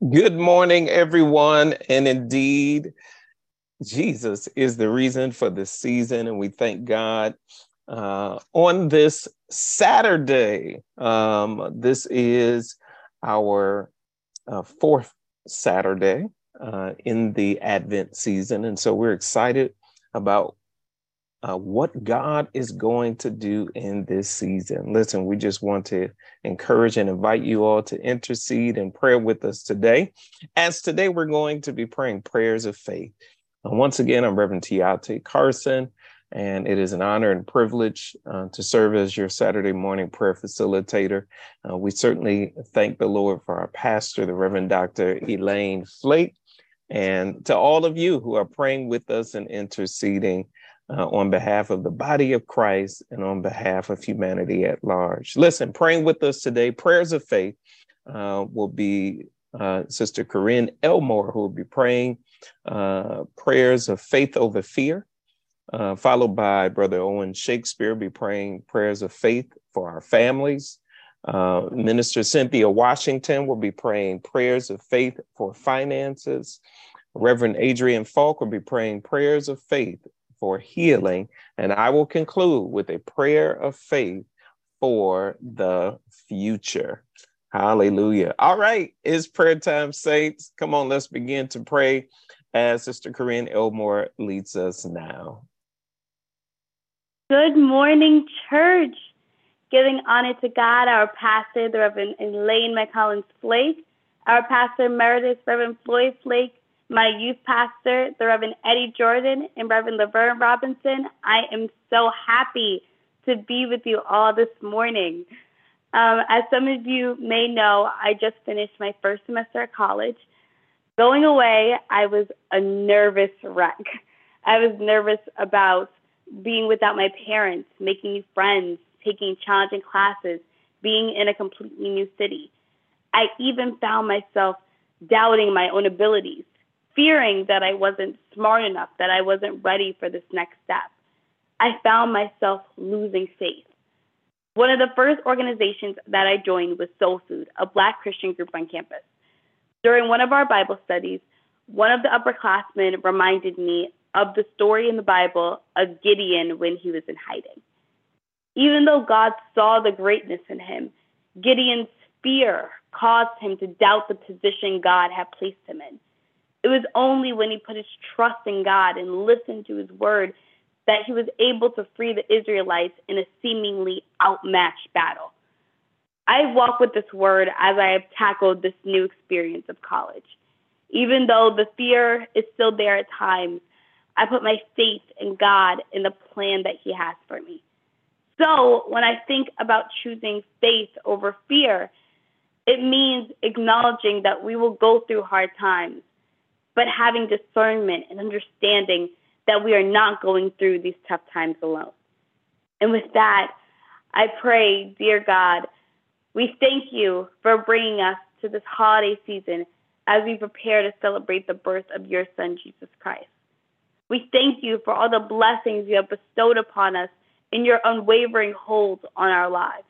Good morning, everyone. And indeed, Jesus is the reason for the season. And we thank God uh, on this Saturday. Um, this is our uh, fourth Saturday uh, in the Advent season. And so we're excited about uh, what God is going to do in this season. Listen, we just want to encourage and invite you all to intercede and pray with us today. As today, we're going to be praying prayers of faith. And once again, I'm Reverend Tiate Carson, and it is an honor and privilege uh, to serve as your Saturday morning prayer facilitator. Uh, we certainly thank the Lord for our pastor, the Reverend Dr. Elaine Flake, and to all of you who are praying with us and interceding uh, on behalf of the body of Christ and on behalf of humanity at large. Listen, praying with us today, prayers of faith uh, will be uh, Sister Keren Elmore, who will be praying uh, prayers of faith over fear, uh, followed by Brother Owen Shakespeare, be praying prayers of faith for our families. Uh, Minister Cynthia Washington will be praying prayers of faith for finances. Reverend Adrian Faulk will be praying prayers of faith for healing. And I will conclude with a prayer of faith for the future. Hallelujah. All right, it's prayer time, saints. Come on, let's begin to pray as Sister Keren Elmore leads us now. Good morning, church. Giving honor to God, our pastor, the Reverend Elaine McCollins Flake, our pastor emeritus, Reverend Floyd Flake, my youth pastor, the Reverend Eddie Jordan, and Reverend Laverne Robinson. I am so happy to be with you all this morning. Um, as some of you may know, I just finished my first semester at college. Going away, I was a nervous wreck. I was nervous about being without my parents, making new friends, taking challenging classes, being in a completely new city. I even found myself doubting my own abilities fearing that I wasn't smart enough, that I wasn't ready for this next step. I found myself losing faith. One of the first organizations that I joined was Soul Food, a Black Christian group on campus. During one of our Bible studies, one of the upperclassmen reminded me of the story in the Bible of Gideon when he was in hiding. Even though God saw the greatness in him, Gideon's fear caused him to doubt the position God had placed him in. It was only when he put his trust in God and listened to his word that he was able to free the Israelites in a seemingly outmatched battle. I walk with this word as I have tackled this new experience of college. Even though the fear is still there at times, I put my faith in God and the plan that He has for me. So when I think about choosing faith over fear, it means acknowledging that we will go through hard times, but having discernment and understanding that we are not going through these tough times alone. And with that, I pray, dear God, we thank you for bringing us to this holiday season as we prepare to celebrate the birth of your Son, Jesus Christ. We thank you for all the blessings you have bestowed upon us in your unwavering hold on our lives.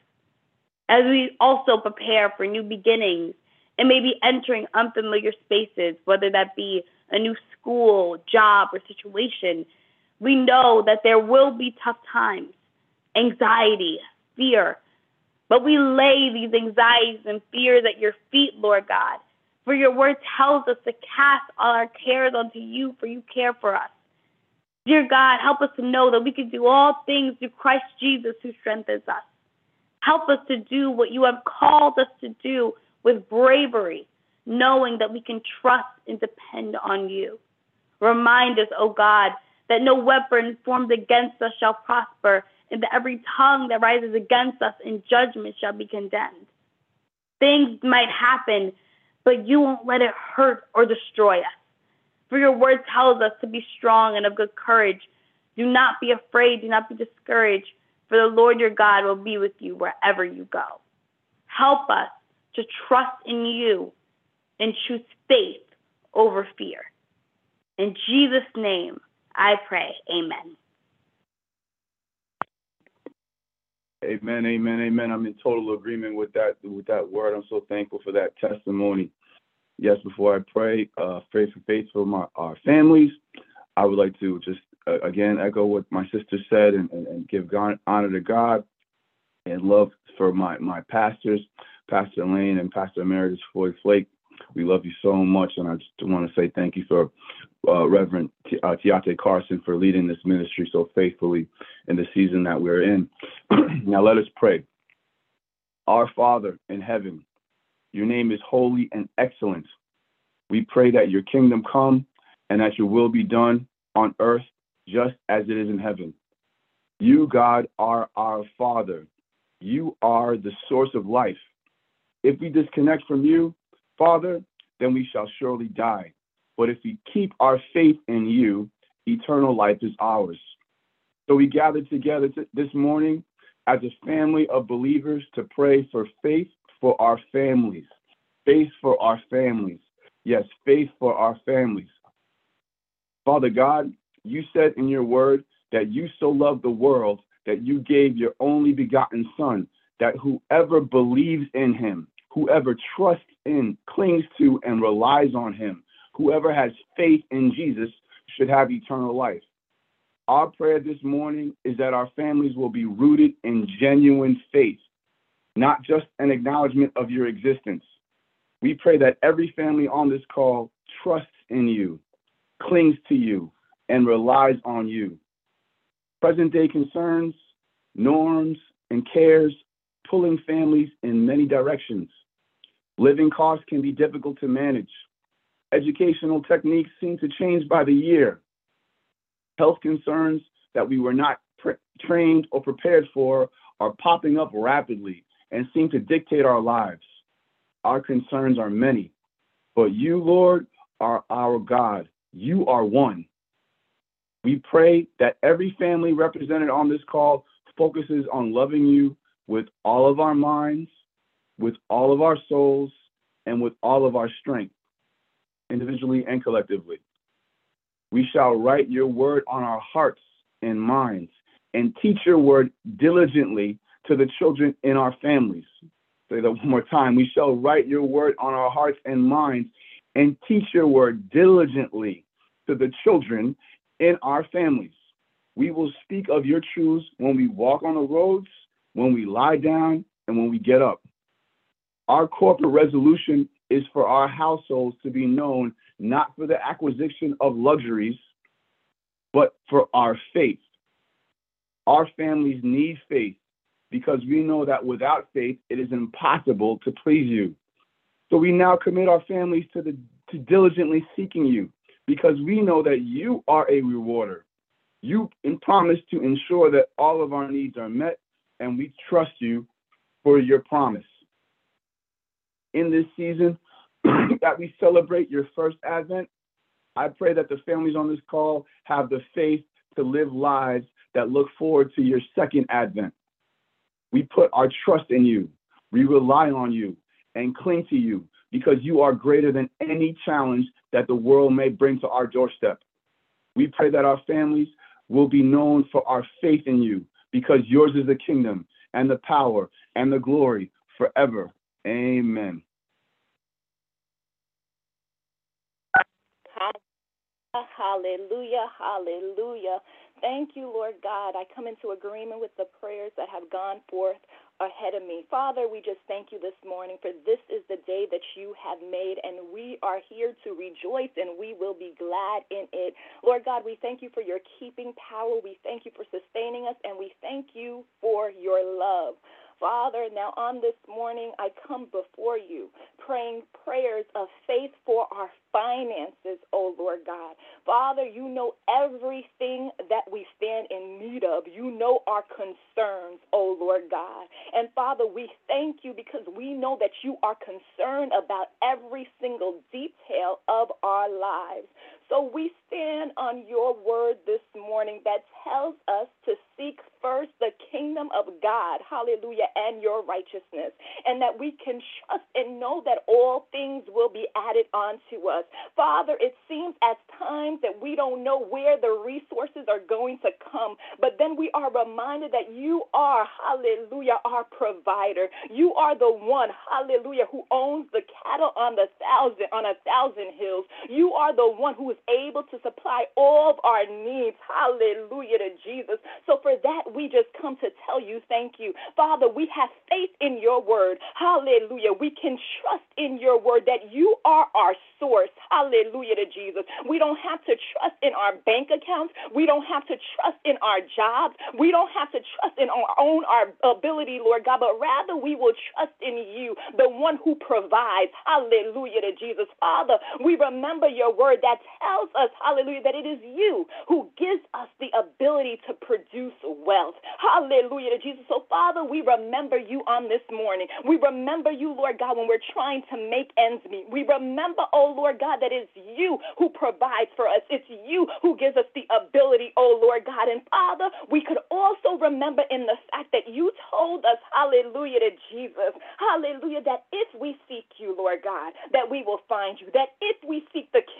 As we also prepare for new beginnings and maybe entering unfamiliar spaces, whether that be a new school, job, or situation, we know that there will be tough times, anxiety, fear. But we lay these anxieties and fears at your feet, Lord God. For your word tells us to cast all our cares onto you, for you care for us. Dear God, help us to know that we can do all things through Christ Jesus who strengthens us. Help us to do what you have called us to do with bravery, knowing that we can trust and depend on you. Remind us, O God, that no weapon formed against us shall prosper, and that every tongue that rises against us in judgment shall be condemned. Things might happen, but you won't let it hurt or destroy us. For your word tells us to be strong and of good courage. Do not be afraid, do not be discouraged, for the Lord your God will be with you wherever you go. Help us to trust in you and choose faith over fear. In Jesus' name, I pray. Amen. Amen, amen, amen. I'm in total agreement with that with that word. I'm so thankful for that testimony. Yes, before I pray, uh, faith for faith for my, our families, I would like to just uh, again echo what my sister said and, and, and give God, honor to God and love for my, my pastors, Pastor Lane and Pastor Emeritus Floyd Flake. We love you so much, and I just want to say thank you for uh, Reverend T- uh, Tiate Carson for leading this ministry so faithfully in the season that we're in. now let us pray. Our Father in heaven, your name is holy and excellent. We pray that your kingdom come and that your will be done on earth just as it is in heaven. You, God, are our Father. You are the source of life. If we disconnect from you, Father, then we shall surely die. But if we keep our faith in you, eternal life is ours. So we gather together this morning as a family of believers to pray for faith for our families. Faith for our families. Yes, faith for our families. Father God, you said in your word that you so loved the world that you gave your only begotten Son, that whoever believes in him, whoever trusts in, clings to, and relies on him, whoever has faith in Jesus should have eternal life. Our prayer this morning is that our families will be rooted in genuine faith, not just an acknowledgement of your existence. We pray that every family on this call trusts in you, clings to you, and relies on you. Present day concerns, norms, and cares pulling families in many directions. Living costs can be difficult to manage. Educational techniques seem to change by the year. Health concerns that we were not trained or prepared for are popping up rapidly and seem to dictate our lives. Our concerns are many, but you, Lord, are our God. You are one. We pray that every family represented on this call focuses on loving you with all of our minds, with all of our souls, and with all of our strength, individually and collectively. We shall write your word on our hearts and minds and teach your word diligently to the children in our families. Say that one more time. We shall write your word on our hearts and minds and teach your word diligently to the children in our families. We will speak of your truths when we walk on the roads, when we lie down, and when we get up. Our corporate resolution is for our households to be known not for the acquisition of luxuries, but for our faith. Our families need faith because we know that without faith, it is impossible to please you. So we now commit our families to, the, to diligently seeking you because we know that you are a rewarder. You promise to ensure that all of our needs are met, and we trust you for your promise. In this season that we celebrate your first advent, I pray that the families on this call have the faith to live lives that look forward to your second advent. We put our trust in you, we rely on you, and cling to you because you are greater than any challenge that the world may bring to our doorstep. We pray that our families will be known for our faith in you because yours is the kingdom and the power and the glory forever. Amen. Hallelujah, hallelujah. Thank you, Lord God. I come into agreement with the prayers that have gone forth ahead of me. Father, we just thank you this morning for this is the day that you have made, and we are here to rejoice and we will be glad in it. Lord God, we thank you for your keeping power. We thank you for sustaining us, and we thank you for your love. Father, now on this morning, I come before you praying prayers of faith for our finances, oh Lord God. Father, you know everything that we stand in need of. You know our concerns, oh Lord God. And Father, we thank you because we know that you are concerned about every single detail of our lives. So we stand on your word this morning that tells us to seek first the kingdom of God, hallelujah, and your righteousness, and that we can trust and know that all things will be added onto us. Father, it seems at times that we don't know where the resources are going to come, but then we are reminded that you are, hallelujah, our provider. You are the one, hallelujah, who owns the cattle on the thousand on a thousand hills. You are the one who is able to supply all of our needs. Hallelujah to Jesus. So for that we just come to tell you thank you. Father, we have faith in your word. Hallelujah. We can trust in your word that you are our source. Hallelujah to Jesus. We don't have to trust in our bank accounts. We don't have to trust in our jobs. We don't have to trust in our own our ability, Lord God, but rather we will trust in you, the one who provides. Hallelujah to Jesus. Father, we remember your word that tells us, hallelujah, that it is you who gives us the ability to produce wealth. Hallelujah to Jesus. So, Father, we remember you on this morning. We remember you, Lord God, when we're trying to make ends meet. We remember, oh Lord God, that it's you who provides for us. It's you who gives us the ability, oh Lord God. And Father, we could also remember in the fact that you told us, hallelujah to Jesus, hallelujah, that if we seek you, Lord God, that we will find you. That if we seek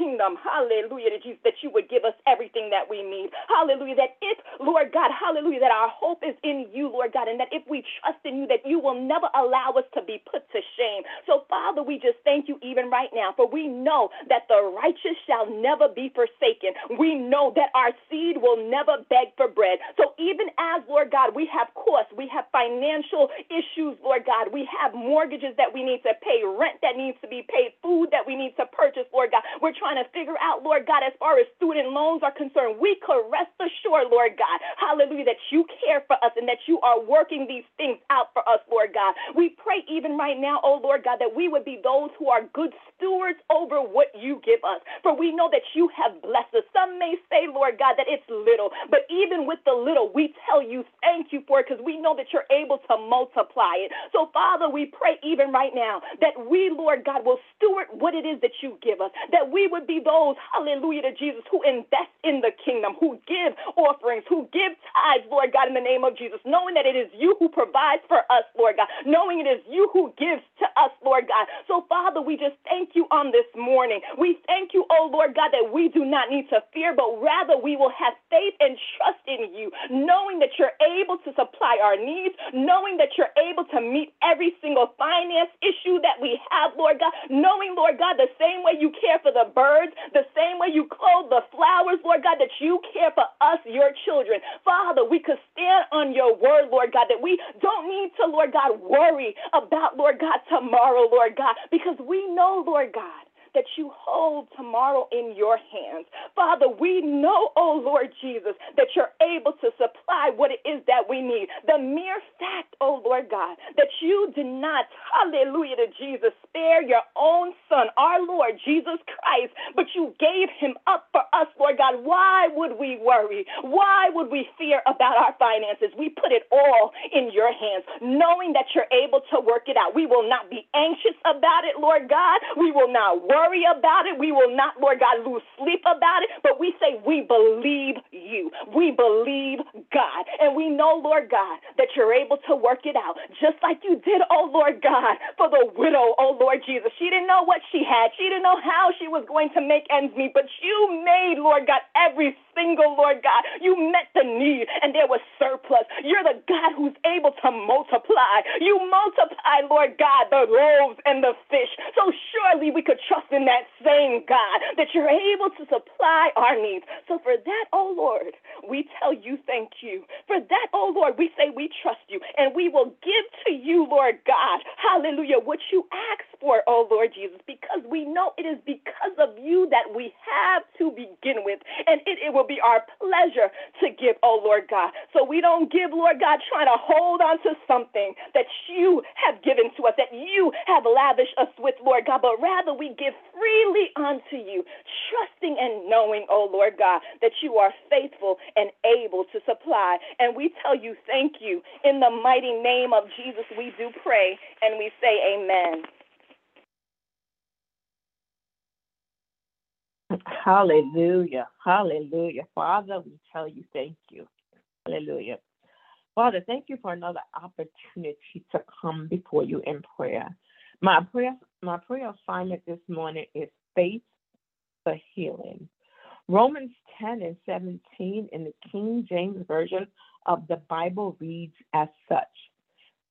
kingdom, hallelujah that you would give us everything that we need. Hallelujah. That if, Lord God, hallelujah, that our hope is in you, Lord God, and that if we trust in you, that you will never allow us to be put to shame. So, Father, we just thank you even right now, for we know that the righteous shall never be forsaken. We know that our seed will never beg for bread. So, even as, Lord God, we have costs, we have financial issues, Lord God, we have mortgages that we need to pay, rent that needs to be paid, food that we need to purchase, Lord God. We're trying to figure out, Lord God, as far as student loans are concerned, we could rest assured, Lord God, hallelujah, that you care for us and that you are working these things out for us, Lord God. We pray even right now, oh Lord God, that we would be those who are good stewards over what you give us. For we know that you have blessed us. Some may say, Lord God, that it's little, but even with the little, we tell you thank you for it because we know that you're able to multiply it. So, Father, we pray even right now that we, Lord God, will steward what it is that you give us, that we would be those, hallelujah to Jesus, who invest in the kingdom, who give offerings, who give tithes, Lord God, in the name of Jesus, knowing that it is you who provides for us, Lord God, knowing it is you who gives to us, Lord God. So, Father, we just thank you on this morning. We thank you, oh Lord God, that we do not need to fear, but rather we will have faith and trust in you, knowing that you're able to supply our needs, knowing that you're able to meet every single finance issue that we have, Lord God, knowing, Lord God, the same way you care for the birds, the same way you clothe the flowers, Lord God, that you care for us, your children. Father, we could stand on your word, Lord God, that we don't need to, Lord God, worry about, Lord God, tomorrow, Lord God, because we know, Lord God, that you hold tomorrow in your hands. Father, we know, oh Lord Jesus, that you're able to supply what it is that we need. The mere fact, oh Lord God, that you did not, hallelujah to Jesus, spare your own son, our Lord Jesus Christ, but you gave him up for us, Lord God. Why would we worry? Why would we fear about our finances? We put it all in your hands, knowing that you're able to work it out. We will not be anxious about it, Lord God. We will not worry worry about it. We will not, Lord God, lose sleep about it. But we say we believe you. We believe God. And we know, Lord God, that you're able to work it out. Just like you did, oh Lord God, for the widow, oh Lord Jesus. She didn't know what she had. She didn't know how she was going to make ends meet. But you made, Lord God, every single, Lord God. You met the need and there was surplus. You're the God who's able to multiply. You multiply, Lord God, the loaves and the fish. So surely we could trust in that same God that you're able to supply our needs. So for that, oh Lord, we tell you thank you. For that, oh Lord, we say we trust you and we will give to you, Lord God, hallelujah, what you ask for, oh Lord Jesus, because we know it is because of you that we have to begin with. And it, it will be our pleasure to give, oh Lord God. So we don't give, Lord God, trying to hold on to something that you have given to us, that you have lavished us with, Lord God, but rather we give freely unto you, trusting and knowing, oh Lord God, that you are faithful and able to supply. And we tell you thank you. In the mighty name of Jesus, we do pray and we say amen. Hallelujah. Hallelujah. Father, we tell you thank you. Hallelujah. Father, thank you for another opportunity to come before you in prayer. My prayer, my prayer assignment this morning is faith for healing. Romans 10 and 17 in the King James Version of the Bible reads as such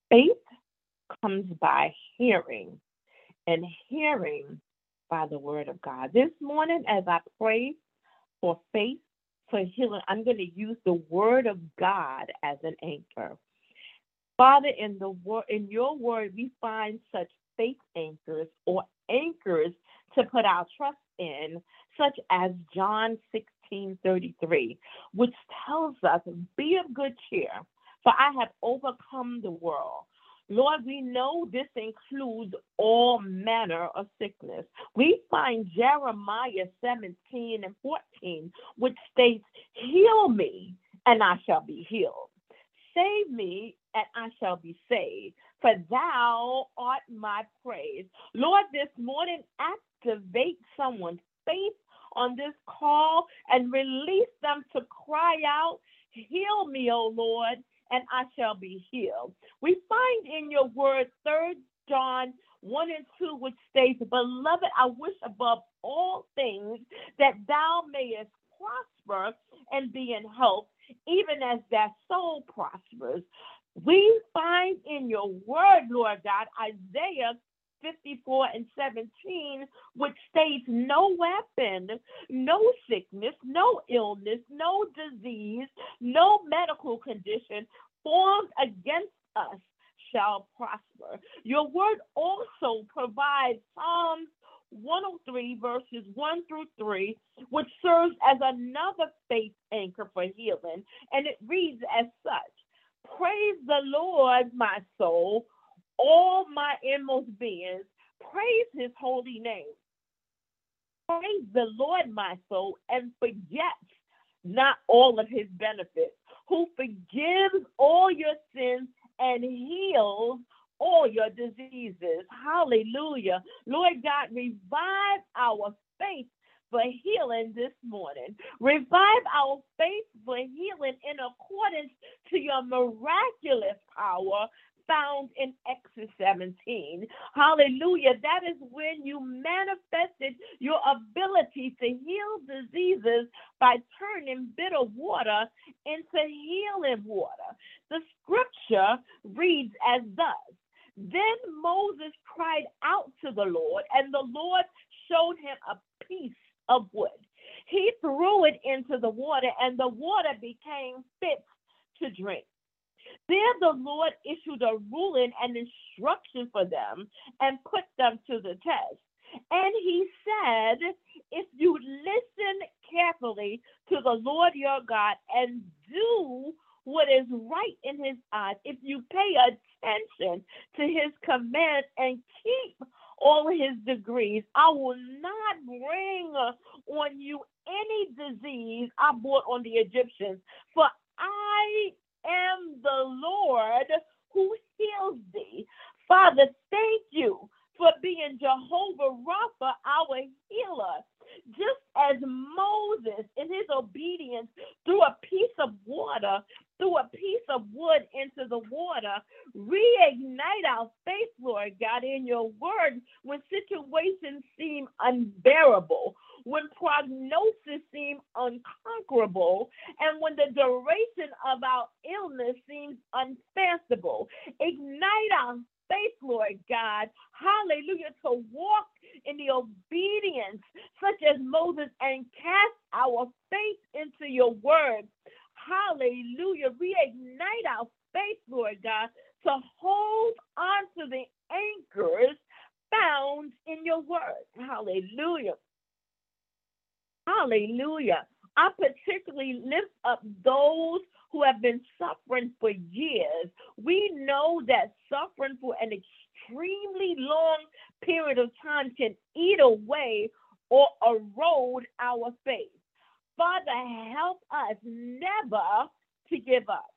Faith comes by hearing, and hearing by the word of God. This morning, as I pray for faith for healing, I'm going to use the word of God as an anchor. Father, in the word in your word, we find such faith anchors or anchors to put our trust in, such as John 16 33, which tells us, Be of good cheer, for I have overcome the world. Lord, we know this includes all manner of sickness. We find Jeremiah 17 and 14, which states, Heal me, and I shall be healed. Save me, and I shall be saved, for thou art my praise. Lord, this morning, activate someone's faith on this call and release them to cry out, Heal me, O Lord, and I shall be healed. We find in your word, 3 John 1 and 2, which states, Beloved, I wish above all things that thou mayest prosper and be in health, even as that soul prospers. We find in your word, Lord God, Isaiah 54 and 17, which states no weapon, no sickness, no illness, no disease, no medical condition formed against us shall prosper. Your word also provides Psalms 103, verses 1 through 3, which serves as another faith anchor for healing. And it reads as such Praise the Lord, my soul all my inmost beings. Praise his holy name. Praise the Lord, my soul, and forget not all of his benefits, who forgives all your sins and heals all your diseases. Hallelujah. Lord God, revive our faith for healing this morning. Revive our faith for healing in accordance to your miraculous power found in Exodus 17. Hallelujah. That is when you manifested your ability to heal diseases by turning bitter water into healing water. The scripture reads as thus. Then Moses cried out to the Lord, and the Lord showed him a piece of wood. He threw it into the water, and the water became fit to drink. There the Lord issued a ruling and instruction for them and put them to the test. And he said, If you listen carefully to the Lord your God and do what is right in his eyes, if you pay attention to his commands and keep all his degrees, I will not bring on you any disease I brought on the Egyptians, for I am the Lord who heals thee. Father, thank you for being Jehovah Rapha, our healer. Just as Moses, in his obedience, threw a piece of water, threw a piece of wood into the water, reignite our faith, Lord God, in your word when situations seem unbearable when prognosis seems unconquerable, and when the duration of our illness seems unfathomable. Ignite our faith, Lord God, hallelujah, to walk in the obedience such as Moses and cast our faith into your word. Hallelujah. Reignite our faith, Lord God, to hold on to the anchors found in your word. Hallelujah. Hallelujah. I particularly lift up those who have been suffering for years. We know that suffering for an extremely long period of time can eat away or erode our faith. Father, help us never to give up.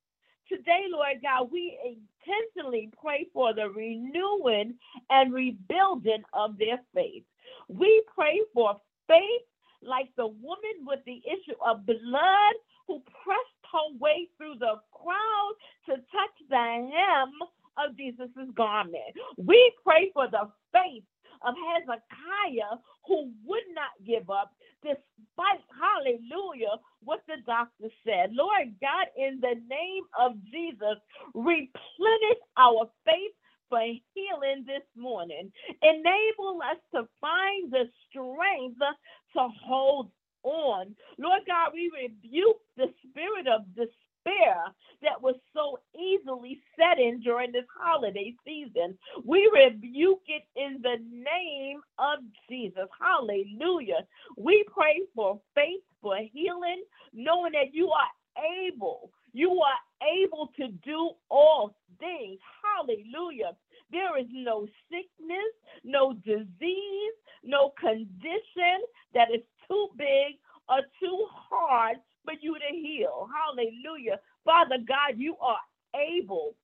Today, Lord God, we intentionally pray for the renewing and rebuilding of their faith. We pray for faith like the woman with the issue of blood who pressed her way through the crowd to touch the hem of Jesus' garment. We pray for the faith of Hezekiah who would not give up despite, hallelujah, what the doctor said. Lord God, in the name of Jesus, replenish our faith for healing this morning. Enable us to find the strength to hold on. Lord God, we rebuke the spirit of despair that was so easily set in during this holiday season. We rebuke it in the name of Jesus. Hallelujah. We pray for faith, for healing, knowing that you are able. You are able to do all things. Hallelujah. There is no sickness, no disease, no condition that is too big or too hard for you to heal. Hallelujah. Father God, you are able.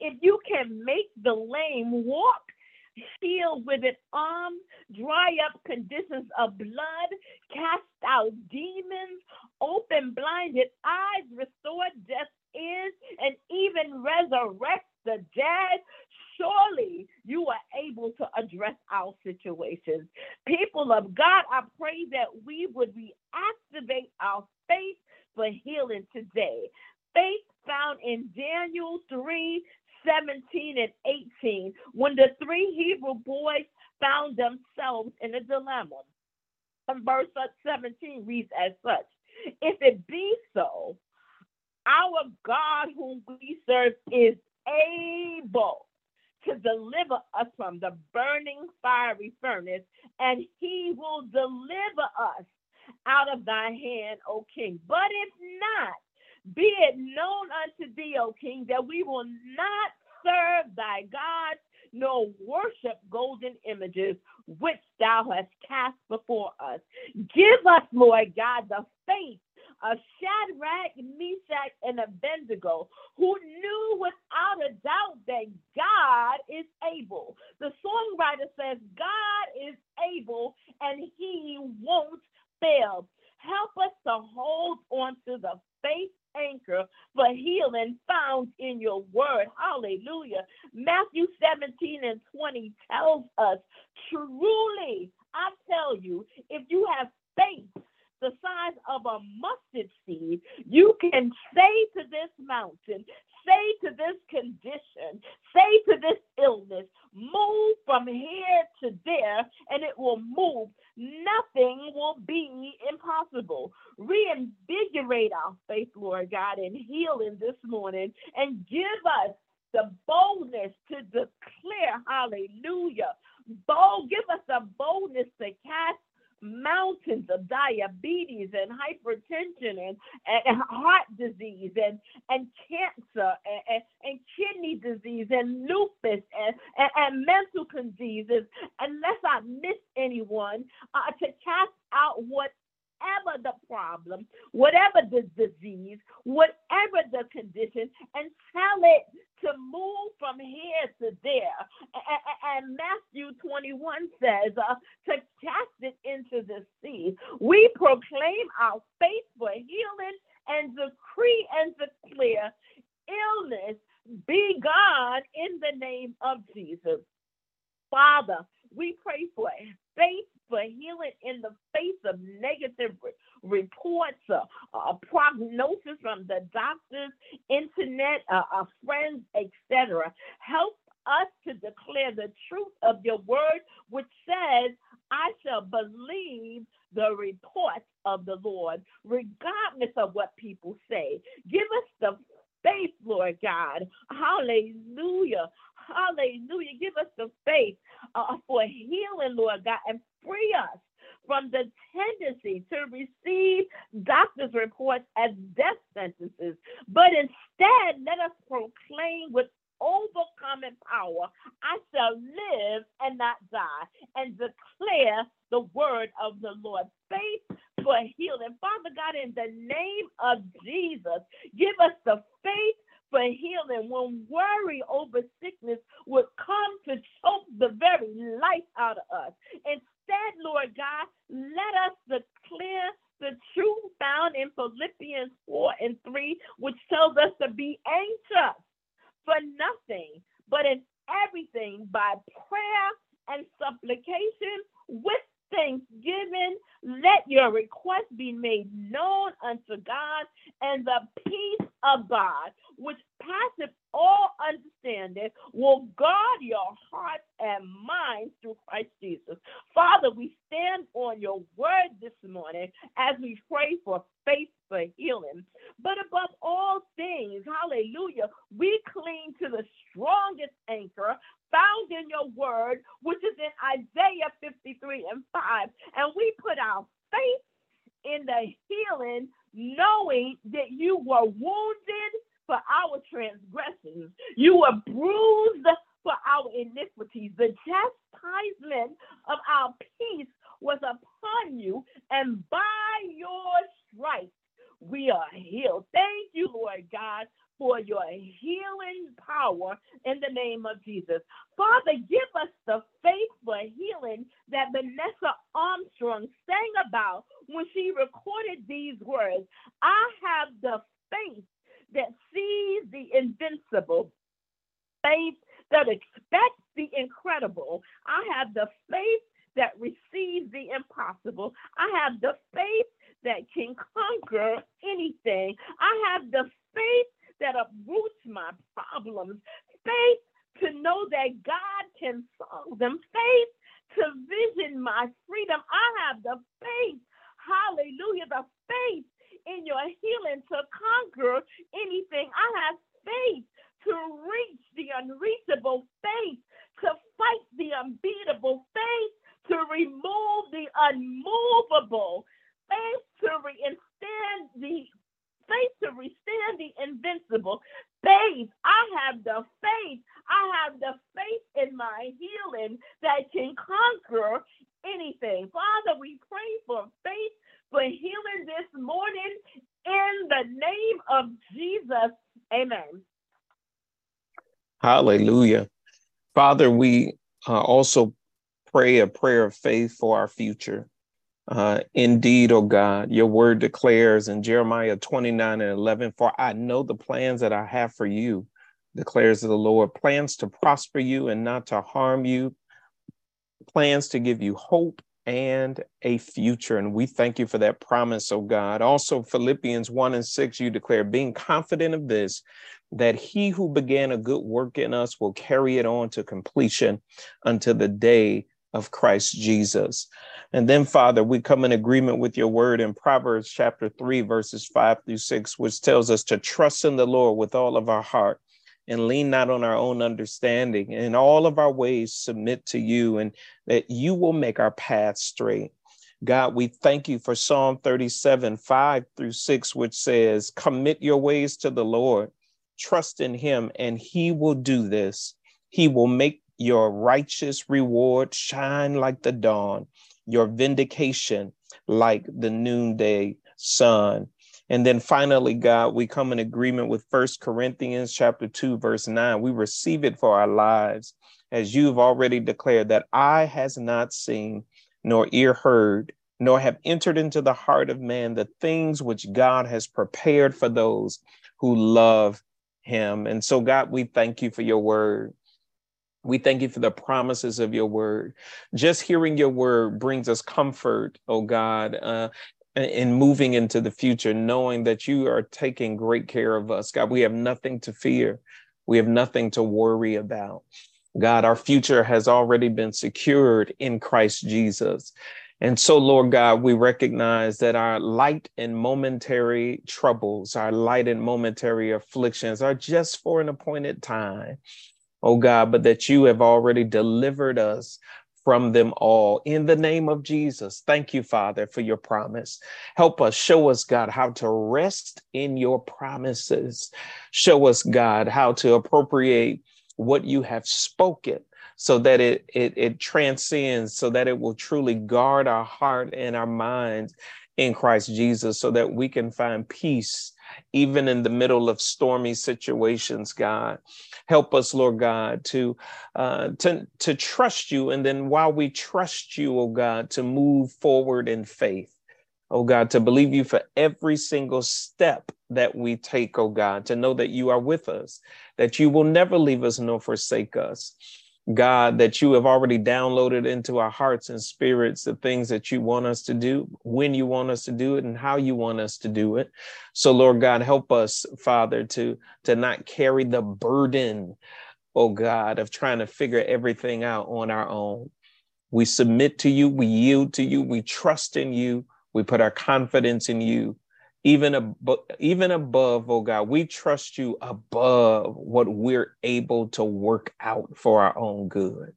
If you can make the lame walk, heal with an arm, dry up conditions of blood, cast out demons, open blinded eyes, restore deaf ears, and even resurrect the dead, surely you are able to address our situations. People of God, I pray that we would reactivate our faith for healing today. Faith found in Daniel 3 17 and 18, when the three Hebrew boys found themselves in a dilemma. And verse 17 reads as such If it be so, our God, whom we serve, is able to deliver us from the burning fiery furnace, and he will deliver us out of thy hand, O king. But if not, be it known unto thee, O king, that we will not serve thy gods, nor worship golden images which thou hast cast before us. Give us, Lord God, the faith of Shadrach, Meshach, and Abednego, who knew without a doubt that God is able. The songwriter says, God is able and he won't fail. Help us to hold on to the faith anchor for healing found in your word. Hallelujah. Matthew 17 and 20 tells us truly, I tell you, if you have faith the size of a mustard seed, you can say to this mountain, say to this condition, say to this illness, move from here to there, and it will move. Nothing will be impossible. Reinvigorate our faith, Lord God, in healing this morning and give us the boldness to declare hallelujah. Bold, give us the boldness to cast mountains of diabetes and hypertension and, and heart disease and, and cancer and, and, kidney disease and lupus and, and, and, mental diseases, unless I miss anyone, uh, to cast out what whatever the problem, whatever the disease, whatever the condition, and tell it to move from here to there. And Matthew 21 says uh, to cast it into the sea. We proclaim our faith for healing and decree and declare illness be gone in the name of Jesus. Father, we pray for faith for healing in the face of negative re- reports, uh, uh, prognosis from the doctors, internet, uh, uh friends, etc. Help us to declare the truth of your word, which says, I shall believe the report of the Lord, regardless of what people say. Give us the faith, Lord God. Hallelujah. Hallelujah. Give us the faith uh, for healing, Lord God, and free us from the tendency to receive doctor's reports as death sentences, but instead let us proclaim with overcoming power, I shall live and not die, and declare the word of the Lord. Faith for healing. Father God, in the name of Jesus, give us the faith for healing when worry over sickness would come to choke the very life out of us. Instead, Lord God, let us declare the truth found in Philippians 4 and 3, which tells us to be anxious for nothing, but in everything by prayer and supplication with thanksgiving. Let your request be made known unto God, and the peace of God, passeth all understanding, will guard your heart and mind through Christ Jesus. Father, we stand on your word this morning as we pray for faith for healing. But above all things, hallelujah, we cling to the strongest anchor found in your word, which is in Isaiah 53 and 5. And we put our faith in the healing, knowing that you were wounded for our transgressions, you were bruised for our iniquities. The chastisement of our peace was upon you, and by your stripes we are healed. Thank you, Lord God, for your healing power in the name of Jesus. Father, give us the faith for healing that Vanessa Armstrong sang about when she recorded these words. I have the the invincible, faith that expects the incredible. I have the faith that receives the impossible. I have the faith that can conquer anything. I have the faith that uproots my problems, faith to know that God can solve them, faith to vision my freedom. I have the faith, hallelujah, the faith in your healing to conquer anything. I have faith to reach the unreachable, faith to fight the unbeatable, faith to remove the unmovable, faith to withstand the faith to withstand the invincible. Faith, I have the faith. I have the faith in my healing that can anything. Father, we pray for faith for healing this morning in the name of Jesus. Amen. Hallelujah. Father, we uh, also pray a prayer of faith for our future. Uh, indeed, O oh God, your word declares in Jeremiah 29 and 11, For I know the plans that I have for you, declares the Lord, plans to prosper you and not to harm you, plans to give you hope and a future. And we thank you for that promise, oh God. Also, Philippians 1 and 6, you declare, being confident of this, that he who began a good work in us will carry it on to completion until the day of Christ Jesus. And then, Father, we come in agreement with your word in Proverbs chapter 3, verses 5 through 6, which tells us to trust in the Lord with all of our heart and lean not on our own understanding. In all of our ways, submit to you, and that you will make our path straight. God, we thank you for Psalm 37, 5 through 6, which says, Commit your ways to the Lord, trust in him, and he will do this. He will make your righteous reward shine like the dawn, your vindication like the noonday sun. And then finally, God, we come in agreement with First Corinthians chapter 2, verse 9. We receive it for our lives, as you've already declared that eye has not seen, nor ear heard, nor have entered into the heart of man the things which God has prepared for those who love him. And so, God, we thank you for your word. We thank you for the promises of your word. Just hearing your word brings us comfort, oh God, uh, in moving into the future, knowing that you are taking great care of us. God, we have nothing to fear. We have nothing to worry about. God, our future has already been secured in Christ Jesus. And so, Lord God, we recognize that our light and momentary troubles, our light and momentary afflictions are just for an appointed time oh God, but that you have already delivered us from them all in the name of Jesus. Thank you, Father, for your promise. Help us, show us, God, how to rest in your promises. Show us, God, how to appropriate what you have spoken so that it, it, it transcends, so that it will truly guard our heart and our minds in Christ Jesus, so that we can find peace even in the middle of stormy situations, God. Help us, Lord God, to, uh, to, to trust you. And then while we trust you, oh God, to move forward in faith. Oh God, to believe you for every single step that we take, oh God, to know that you are with us, that you will never leave us nor forsake us. God, that you have already downloaded into our hearts and spirits the things that you want us to do, when you want us to do it, and how you want us to do it. So, Lord God, help us, Father, to, to not carry the burden, oh God, of trying to figure everything out on our own. We submit to you, we yield to you, we trust in you, we put our confidence in you even above, even above, oh God, we trust you above what we're able to work out for our own good.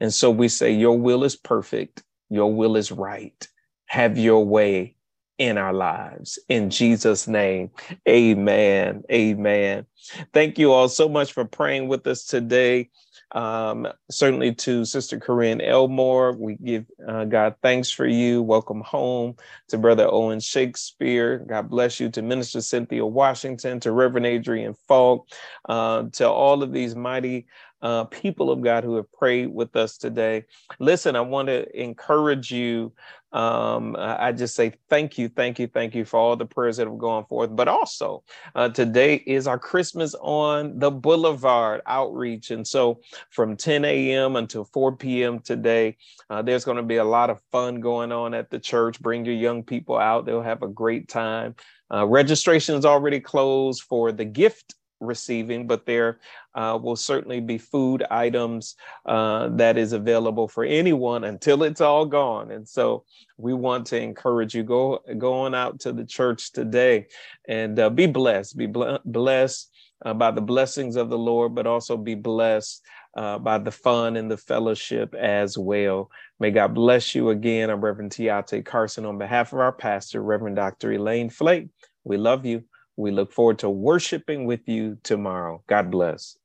And so we say, Your will is perfect, your will is right. Have your way in our lives. In Jesus' name, amen. Amen. Thank you all so much for praying with us today. Um, certainly to Sister Keren Elmore, we give uh, God thanks for you. Welcome home to Brother Owen Shakespeare. God bless you to Minister Cynthia Washington, to Reverend Adrian Faulk, uh, to all of these mighty uh, people of God who have prayed with us today. Listen, I want to encourage you um, I just say thank you, thank you, thank you for all the prayers that have gone forth. But also, uh, today is our Christmas on the Boulevard outreach. And so, from 10 a.m. until 4 p.m. today, uh, there's going to be a lot of fun going on at the church. Bring your young people out, they'll have a great time. Uh, registration is already closed for the gift receiving, but there uh, will certainly be food items uh, that is available for anyone until it's all gone. And so we want to encourage you go go on out to the church today and uh, be blessed, be blessed uh, by the blessings of the Lord, but also be blessed. Uh, by the fun and the fellowship as well. May God bless you again. I'm Reverend Tiate Carson on behalf of our pastor, Reverend Dr. Elaine Flake. We love you. We look forward to worshiping with you tomorrow. God bless.